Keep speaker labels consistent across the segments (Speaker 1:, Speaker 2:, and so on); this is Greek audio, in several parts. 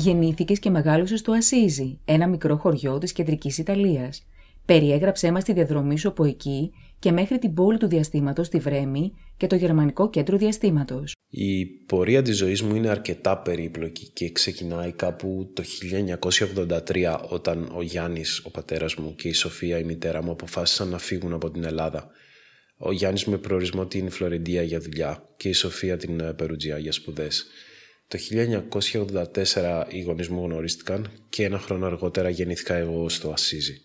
Speaker 1: Γεννήθηκες και μεγάλωσες στο Ασίζι, ένα μικρό χωριό της κεντρικής Ιταλίας. Περιέγραψέ μας τη διαδρομή σου από εκεί και μέχρι την πόλη του διαστήματος στη Βρέμη και το Γερμανικό Κέντρο Διαστήματος.
Speaker 2: Η πορεία της ζωής μου είναι αρκετά περίπλοκη και ξεκινάει κάπου το 1983 όταν ο Γιάννης, ο πατέρας μου και η Σοφία, η μητέρα μου, αποφάσισαν να φύγουν από την Ελλάδα. Ο Γιάννης με προορισμό την Φλωρεντία για δουλειά και η Σοφία την ε, Περουτζιά για σπουδές. Το 1984 οι γονείς μου γνωρίστηκαν και ένα χρόνο αργότερα γεννήθηκα εγώ στο Ασίζι.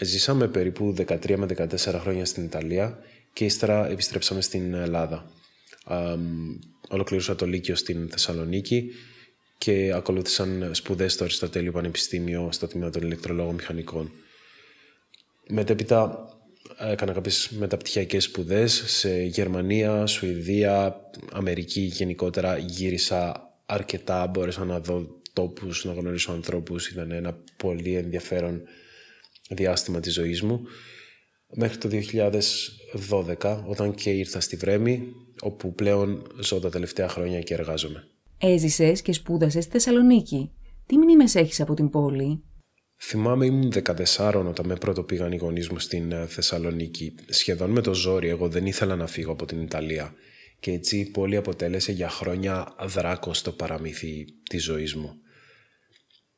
Speaker 2: Ζήσαμε περίπου 13 με 14 χρόνια στην Ιταλία και ύστερα επιστρέψαμε στην Ελλάδα. ολοκλήρωσα το Λύκειο στην Θεσσαλονίκη και ακολούθησαν σπουδές στο Αριστοτέλειο Πανεπιστήμιο στο τμήμα των ηλεκτρολόγων μηχανικών. Μετέπειτα έκανα κάποιες μεταπτυχιακές σπουδές σε Γερμανία, Σουηδία, Αμερική γενικότερα. Γύρισα αρκετά, μπόρεσα να δω τόπους, να γνωρίσω ανθρώπους. Ήταν ένα πολύ ενδιαφέρον διάστημα της ζωής μου. Μέχρι το 2012, όταν και ήρθα στη Βρέμη, όπου πλέον ζω τα τελευταία χρόνια και εργάζομαι.
Speaker 1: Έζησες και σπούδασες στη Θεσσαλονίκη. Τι μνήμες έχεις από την πόλη;
Speaker 2: Θυμάμαι ήμουν 14 όταν με πρώτο πήγαν οι γονείς μου στην ε, Θεσσαλονίκη. Σχεδόν με το ζόρι εγώ δεν ήθελα να φύγω από την Ιταλία και έτσι η πόλη αποτέλεσε για χρόνια δράκο στο παραμύθι της ζωής μου.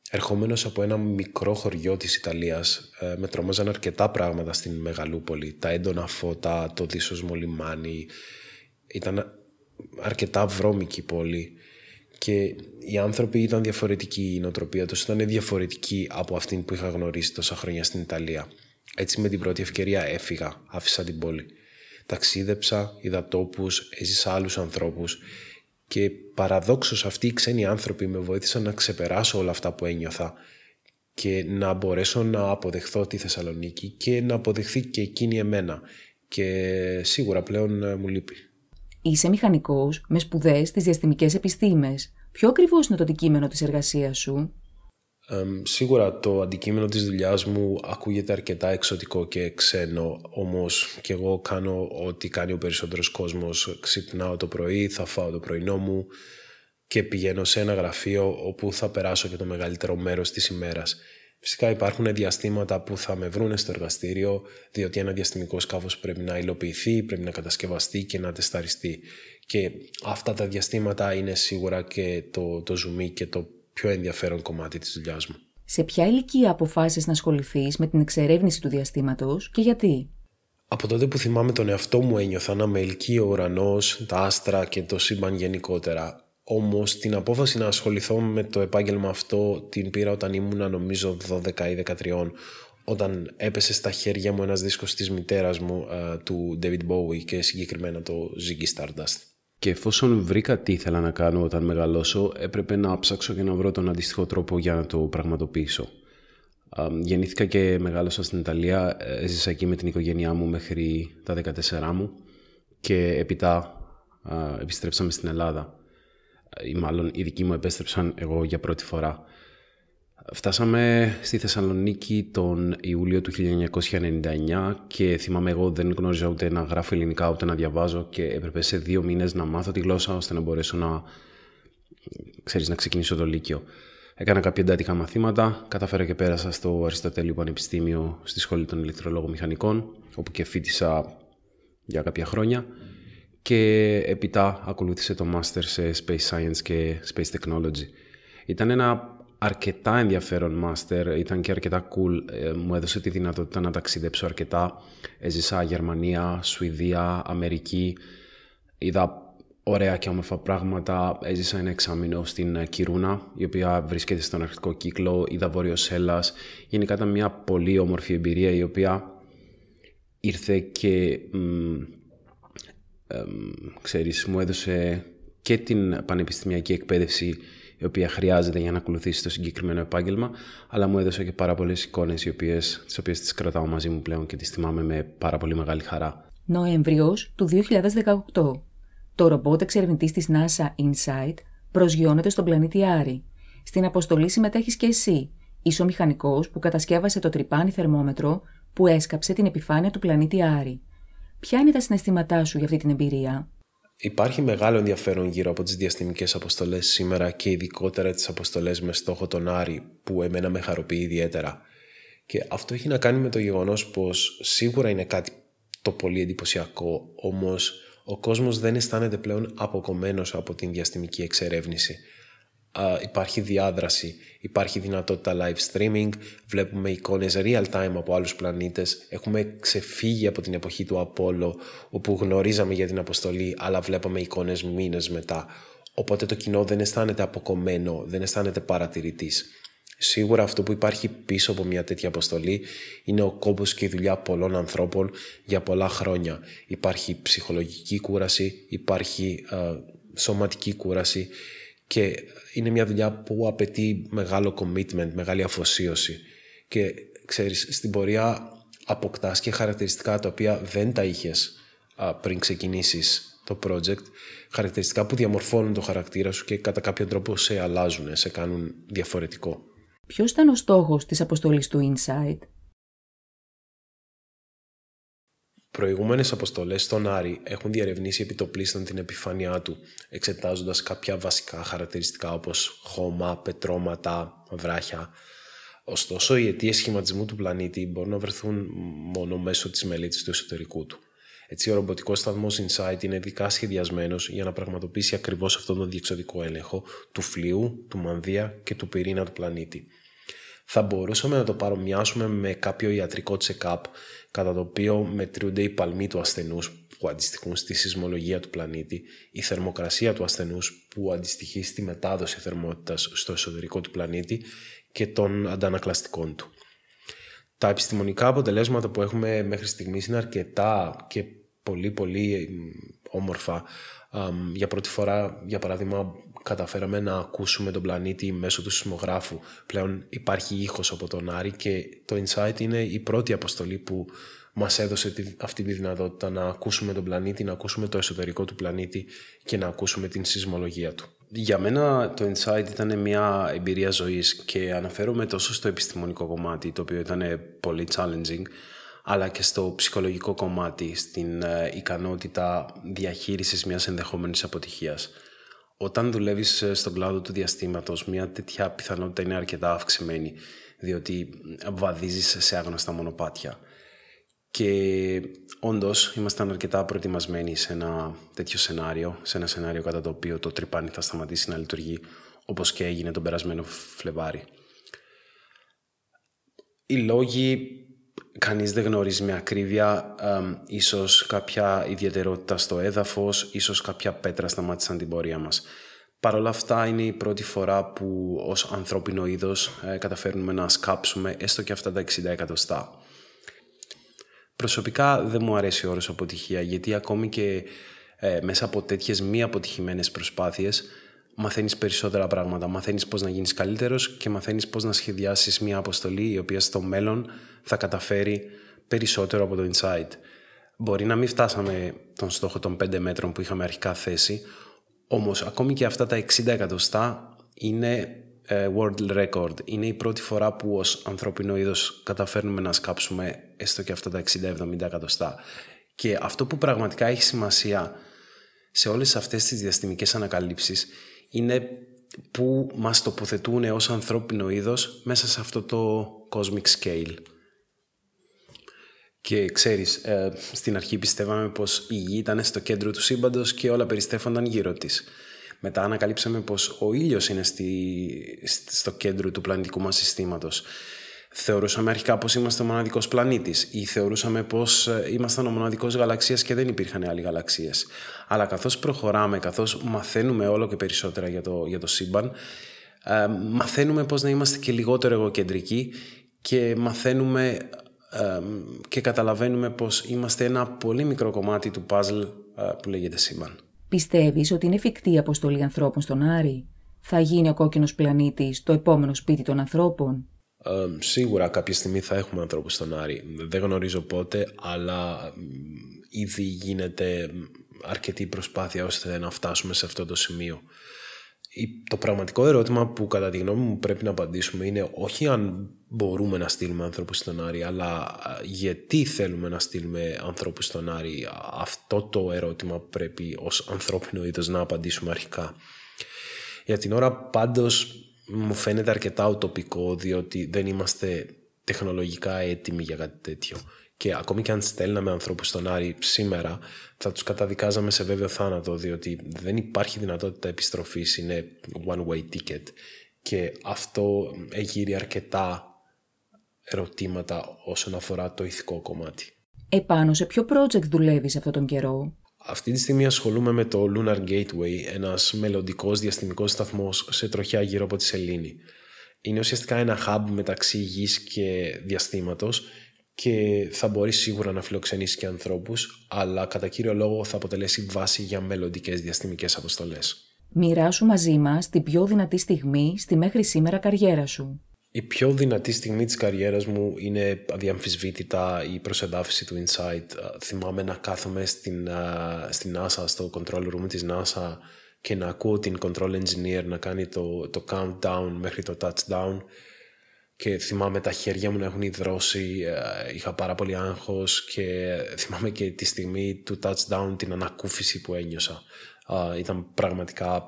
Speaker 2: Ερχόμενος από ένα μικρό χωριό της Ιταλίας, ε, με τρομάζαν αρκετά πράγματα στην Μεγαλούπολη. Τα έντονα φώτα, το δίσοσμο λιμάνι. Ήταν αρκετά βρώμικη πόλη και οι άνθρωποι ήταν διαφορετικοί, η νοοτροπία τους ήταν διαφορετική από αυτήν που είχα γνωρίσει τόσα χρόνια στην Ιταλία. Έτσι με την πρώτη ευκαιρία έφυγα, άφησα την πόλη. Ταξίδεψα, είδα τόπους, έζησα άλλους ανθρώπους και παραδόξως αυτοί οι ξένοι άνθρωποι με βοήθησαν να ξεπεράσω όλα αυτά που ένιωθα και να μπορέσω να αποδεχθώ τη Θεσσαλονίκη και να αποδεχθεί και εκείνη εμένα και σίγουρα πλέον ε, μου λείπει.
Speaker 1: Είσαι μηχανικός με σπουδές στις διαστημικές επιστήμες. Ποιο ακριβώς είναι το αντικείμενο της εργασίας σου;
Speaker 2: Σίγουρα το αντικείμενο της δουλειάς μου ακούγεται αρκετά εξωτικό και ξένο, όμως και εγώ κάνω ό,τι κάνει ο περισσότερος κόσμος. Ξυπνάω το πρωί, θα φάω το πρωινό μου και πηγαίνω σε ένα γραφείο όπου θα περάσω και το μεγαλύτερο μέρος της ημέρας. Φυσικά υπάρχουν διαστήματα που θα με βρούνε στο εργαστήριο, διότι ένα διαστημικό σκάφος πρέπει να υλοποιηθεί, πρέπει να κατασκευαστεί και να τεσταριστεί. Και αυτά τα διαστήματα είναι σίγουρα και το, το ζουμί και το πιο ενδιαφέρον κομμάτι της δουλειάς μου.
Speaker 1: Σε ποια ηλικία αποφάσισες να ασχοληθείς με την εξερεύνηση του διαστήματος και γιατί;
Speaker 2: Από τότε που θυμάμαι τον εαυτό μου ένιωθα να με ελκύει ο ουρανός, τα άστρα και το σύμπαν γενικότερα. Όμως την απόφαση να ασχοληθώ με το επάγγελμα αυτό την πήρα όταν ήμουν νομίζω 12 ή 13 όταν έπεσε στα χέρια μου ένας δίσκος της μητέρας μου του David Bowie και συγκεκριμένα το Ziggy Stardust. Και εφόσον βρήκα τι ήθελα να κάνω όταν μεγαλώσω, έπρεπε να ψάξω και να βρω τον αντίστοιχο τρόπο για να το πραγματοποιήσω. Γεννήθηκα και μεγάλωσα στην Ιταλία, έζησα εκεί με την οικογένειά μου μέχρι τα 14 μου και έπειτα επιστρέψαμε στην Ελλάδα ή μάλλον οι δικοί μου επέστρεψαν εγώ για πρώτη φορά. Φτάσαμε στη Θεσσαλονίκη τον Ιούλιο του 1999 και θυμάμαι εγώ δεν γνώριζα ούτε να γράφω ελληνικά ούτε να διαβάζω και έπρεπε σε δύο μήνες να μάθω τη γλώσσα ώστε να μπορέσω να, ξέρεις, να ξεκινήσω το Λύκειο. Έκανα κάποια εντάτικα μαθήματα, καταφέρα και πέρασα στο Αριστοτέλειο Πανεπιστήμιο στη Σχολή των Ηλεκτρολόγων Μηχανικών όπου και φίτησα για κάποια χρόνια και έπειτα ακολούθησε το Master σε Space Science και Space Technology. Ήταν ένα αρκετά ενδιαφέρον Master, ήταν και αρκετά cool, ε, μου έδωσε τη δυνατότητα να ταξιδέψω αρκετά. Έζησα Γερμανία, Σουηδία, Αμερική, είδα ωραία και όμορφα πράγματα. Έζησα ένα εξάμεινο στην Κιρούνα, η οποία βρίσκεται στον αρχικό κύκλο, είδα Βόρειο Σέλλας. Γενικά ήταν μια πολύ όμορφη εμπειρία η οποία ήρθε και ξέρεις, μου έδωσε και την πανεπιστημιακή εκπαίδευση η οποία χρειάζεται για να ακολουθήσει το συγκεκριμένο επάγγελμα, αλλά μου έδωσε και πάρα πολλές εικόνες, τις οποίες τις κρατάω μαζί μου πλέον και τις θυμάμαι με πάρα πολύ μεγάλη χαρά.
Speaker 1: Νοέμβριος του 2018. Το ρομπότ εξερευνητής της NASA Insight προσγειώνεται στον πλανήτη Άρη. Στην αποστολή συμμετέχεις και εσύ, μηχανικός που κατασκεύασε το τρυπάνι θερμόμετρο που έσκαψε την επιφάνεια του πλανήτη Άρη. Ποια είναι τα συναισθήματά σου για αυτή την εμπειρία;
Speaker 2: Υπάρχει μεγάλο ενδιαφέρον γύρω από τις διαστημικές αποστολές σήμερα και ειδικότερα τις αποστολές με στόχο τον Άρη που εμένα με χαροποιεί ιδιαίτερα. Και αυτό έχει να κάνει με το γεγονός πως σίγουρα είναι κάτι το πολύ εντυπωσιακό, όμως ο κόσμος δεν αισθάνεται πλέον αποκομμένος από την διαστημική εξερεύνηση. Υπάρχει διάδραση, υπάρχει δυνατότητα live streaming, βλέπουμε εικόνες real time από άλλους πλανήτες, έχουμε ξεφύγει από την εποχή του Απόλλω όπου γνωρίζαμε για την αποστολή αλλά βλέπαμε εικόνες μήνες μετά. Οπότε το κοινό δεν αισθάνεται αποκομμένο, δεν αισθάνεται παρατηρητής. Σίγουρα αυτό που υπάρχει πίσω από μια τέτοια αποστολή είναι ο κόμπος και η δουλειά πολλών ανθρώπων για πολλά χρόνια. Υπάρχει ψυχολογική κούραση, υπάρχει ε, σωματική κούραση και είναι μια δουλειά που απαιτεί μεγάλο commitment, μεγάλη αφοσίωση. Και ξέρεις, στην πορεία αποκτάς και χαρακτηριστικά τα οποία δεν τα είχες πριν ξεκινήσεις το project, χαρακτηριστικά που διαμορφώνουν το χαρακτήρα σου και κατά κάποιο τρόπο σε αλλάζουν, σε κάνουν διαφορετικό.
Speaker 1: Ποιος ήταν ο στόχος της αποστολής του Insight?
Speaker 2: Προηγούμενες αποστολές στον Άρη έχουν διερευνήσει επιτοπλίστων την επιφάνειά του, εξετάζοντας κάποια βασικά χαρακτηριστικά όπως χώμα, πετρώματα, βράχια. Ωστόσο, οι αιτίες σχηματισμού του πλανήτη μπορούν να βρεθούν μόνο μέσω της μελέτης του εσωτερικού του. Έτσι, ο ρομποτικός σταθμός Insight είναι ειδικά σχεδιασμένος για να πραγματοποιήσει ακριβώς αυτόν τον διεξοδικό έλεγχο του φλοιού, του μανδύα και του πυρήνα του πλανήτη. Θα μπορούσαμε να το παρομοιάσουμε με κάποιο ιατρικό check-up, κατά το οποίο μετριούνται οι παλμοί του ασθενούς που αντιστοιχούν στη σεισμολογία του πλανήτη, η θερμοκρασία του ασθενούς που αντιστοιχεί στη μετάδοση θερμότητας στο εσωτερικό του πλανήτη και των αντανακλαστικών του. Τα επιστημονικά αποτελέσματα που έχουμε μέχρι στιγμής είναι αρκετά και πολύ πολύ όμορφα. Για πρώτη φορά, για παράδειγμα, καταφέραμε να ακούσουμε τον πλανήτη μέσω του σεισμογράφου. Πλέον υπάρχει ήχος από τον Άρη και το Insight είναι η πρώτη αποστολή που μας έδωσε αυτή τη δυνατότητα να ακούσουμε τον πλανήτη, να ακούσουμε το εσωτερικό του πλανήτη και να ακούσουμε την σεισμολογία του. Για μένα το Insight ήταν μια εμπειρία ζωής και αναφέρομαι τόσο στο επιστημονικό κομμάτι, το οποίο ήταν πολύ challenging, αλλά και στο ψυχολογικό κομμάτι, στην ε, ικανότητα διαχείρισης μιας ενδεχόμενης αποτυχίας. Όταν δουλεύεις ε, στον κλάδο του διαστήματος, μια τέτοια πιθανότητα είναι αρκετά αυξημένη, διότι βαδίζεις σε άγνωστα μονοπάτια. Και όντως ήμασταν αρκετά προετοιμασμένοι σε ένα τέτοιο σενάριο, σε ένα σενάριο κατά το οποίο το τρυπάνι θα σταματήσει να λειτουργεί, όπως και έγινε τον περασμένο Φλεβάρι. Οι λόγοι κανείς δεν γνωρίζει με ακρίβεια, ίσως κάποια ιδιαιτερότητα στο έδαφος, ίσως κάποια πέτρα σταμάτησαν την πορεία μας. Παρ' όλα αυτά είναι η πρώτη φορά που ως ανθρώπινο είδος ε, καταφέρνουμε να σκάψουμε έστω και αυτά τα 60 εκατοστά. Προσωπικά δεν μου αρέσει ο όρος αποτυχία γιατί ακόμη και ε, μέσα από τέτοιες μη αποτυχημένες προσπάθειες μαθαίνεις περισσότερα πράγματα. Μαθαίνεις πώς να γίνεις καλύτερος και μαθαίνεις πώς να σχεδιάσεις μια αποστολή η οποία στο μέλλον θα καταφέρει περισσότερο από το insight. Μπορεί να μην φτάσαμε τον στόχο των 5 μέτρων που είχαμε αρχικά θέσει, όμως ακόμη και αυτά τα 60 εκατοστά είναι ε, world record. Είναι η πρώτη φορά που ως ανθρώπινο είδος καταφέρνουμε να σκάψουμε έστω και αυτά τα 60-70 εκατοστά. Και αυτό που πραγματικά έχει σημασία σε όλες αυτές τις διαστημικές ανακαλύψεις είναι που μας τοποθετούν ως ανθρώπινο είδος μέσα σε αυτό το cosmic scale. Και ξέρεις, ε, στην αρχή πιστεύαμε πως η γη ήταν στο κέντρο του σύμπαντος και όλα περιστέφονταν γύρω της. Μετά ανακαλύψαμε πως ο ήλιος είναι στη, στο κέντρο του πλανητικού μας συστήματος. Θεωρούσαμε αρχικά πως είμαστε ο μοναδικός πλανήτης ή θεωρούσαμε πως ε, ήμασταν ο μοναδικός γαλαξίας και δεν υπήρχαν άλλοι γαλαξίες. Αλλά καθώς προχωράμε, καθώς μαθαίνουμε όλο και περισσότερα για το, για το σύμπαν, ε, μαθαίνουμε πως να είμαστε και λιγότερο εγωκεντρικοί και μαθαίνουμε ε, και καταλαβαίνουμε πως είμαστε ένα πολύ μικρό κομμάτι του παζλ που λέγεται σύμπαν.
Speaker 1: Πιστεύεις ότι είναι εφικτή η αποστολή ανθρώπων στον Άρη; Θα γίνει ο κόκκινος πλανήτης το επόμενο σπίτι των ανθρώπων;
Speaker 2: Σίγουρα κάποια στιγμή θα έχουμε ανθρώπους στον Άρη. Δεν γνωρίζω πότε, αλλά ήδη γίνεται αρκετή προσπάθεια ώστε να φτάσουμε σε αυτό το σημείο. το πραγματικό ερώτημα που κατά τη γνώμη μου πρέπει να απαντήσουμε είναι όχι αν μπορούμε να στείλουμε ανθρώπους στον Άρη, αλλά γιατί θέλουμε να στείλουμε ανθρώπους στον Άρη. Αυτό το ερώτημα πρέπει ως ανθρώπινο είδος να απαντήσουμε αρχικά. Για την ώρα πάντως μου φαίνεται αρκετά οτοπικό διότι δεν είμαστε τεχνολογικά έτοιμοι για κάτι τέτοιο. Και ακόμη και αν στέλναμε ανθρώπους στον Άρη σήμερα, θα τους καταδικάζαμε σε βέβαιο θάνατο, διότι δεν υπάρχει δυνατότητα επιστροφής, είναι one-way ticket. Και αυτό εγείρει αρκετά ερωτήματα όσον αφορά το ηθικό κομμάτι.
Speaker 1: Επάνω σε ποιο project δουλεύεις αυτόν τον καιρό;
Speaker 2: Αυτή τη στιγμή ασχολούμαι με το Lunar Gateway, ένας μελλοντικός διαστημικός σταθμός σε τροχιά γύρω από τη Σελήνη. Είναι ουσιαστικά ένα hub μεταξύ γης και διαστήματος και θα μπορείς σίγουρα να φιλοξενήσεις και ανθρώπους, αλλά κατά κύριο λόγο θα αποτελέσει βάση για μελλοντικές διαστημικές αποστολές.
Speaker 1: Μοιράσου μαζί μας την πιο δυνατή στιγμή στη μέχρι σήμερα καριέρα σου.
Speaker 2: Η πιο δυνατή στιγμή της καριέρας μου είναι αδιαμφισβήτητα η προσεδάφιση του Insight. Θυμάμαι να κάθομαι στην, στην NASA, στο control room της NASA και να ακούω την control engineer να κάνει το, το countdown μέχρι το touchdown και θυμάμαι τα χέρια μου να έχουν υδρώσει, ε, είχα πάρα πολύ άγχος και θυμάμαι και τη στιγμή του touchdown την ανακούφιση που ένιωσα. Ήταν πραγματικά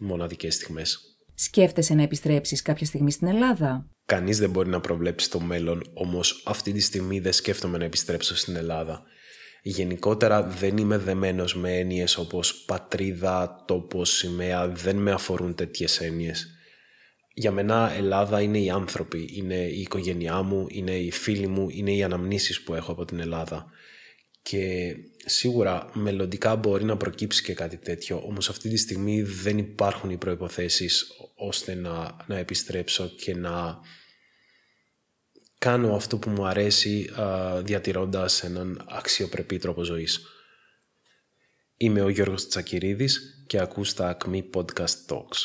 Speaker 2: μοναδικές στιγμές.
Speaker 1: Σκέφτεσαι να επιστρέψεις κάποια στιγμή στην Ελλάδα;
Speaker 2: Κανείς δεν μπορεί να προβλέψει το μέλλον, όμως αυτή τη στιγμή δεν σκέφτομαι να επιστρέψω στην Ελλάδα. Γενικότερα δεν είμαι δεμένος με έννοιες όπως πατρίδα, τόπος, σημαία, δεν με αφορούν τέτοιες έννοιες για μένα Ελλάδα είναι οι άνθρωποι, είναι η οικογένειά μου, είναι οι φίλοι μου, είναι οι αναμνήσεις που έχω από την Ελλάδα. Και σίγουρα μελλοντικά μπορεί να προκύψει και κάτι τέτοιο, όμως αυτή τη στιγμή δεν υπάρχουν οι προϋποθέσεις ώστε να, να επιστρέψω και να κάνω αυτό που μου αρέσει α, διατηρώντας έναν αξιοπρεπή τρόπο ζωής. Είμαι ο Γιώργος Τσακυρίδης και ακούς τα Acme Podcast Talks.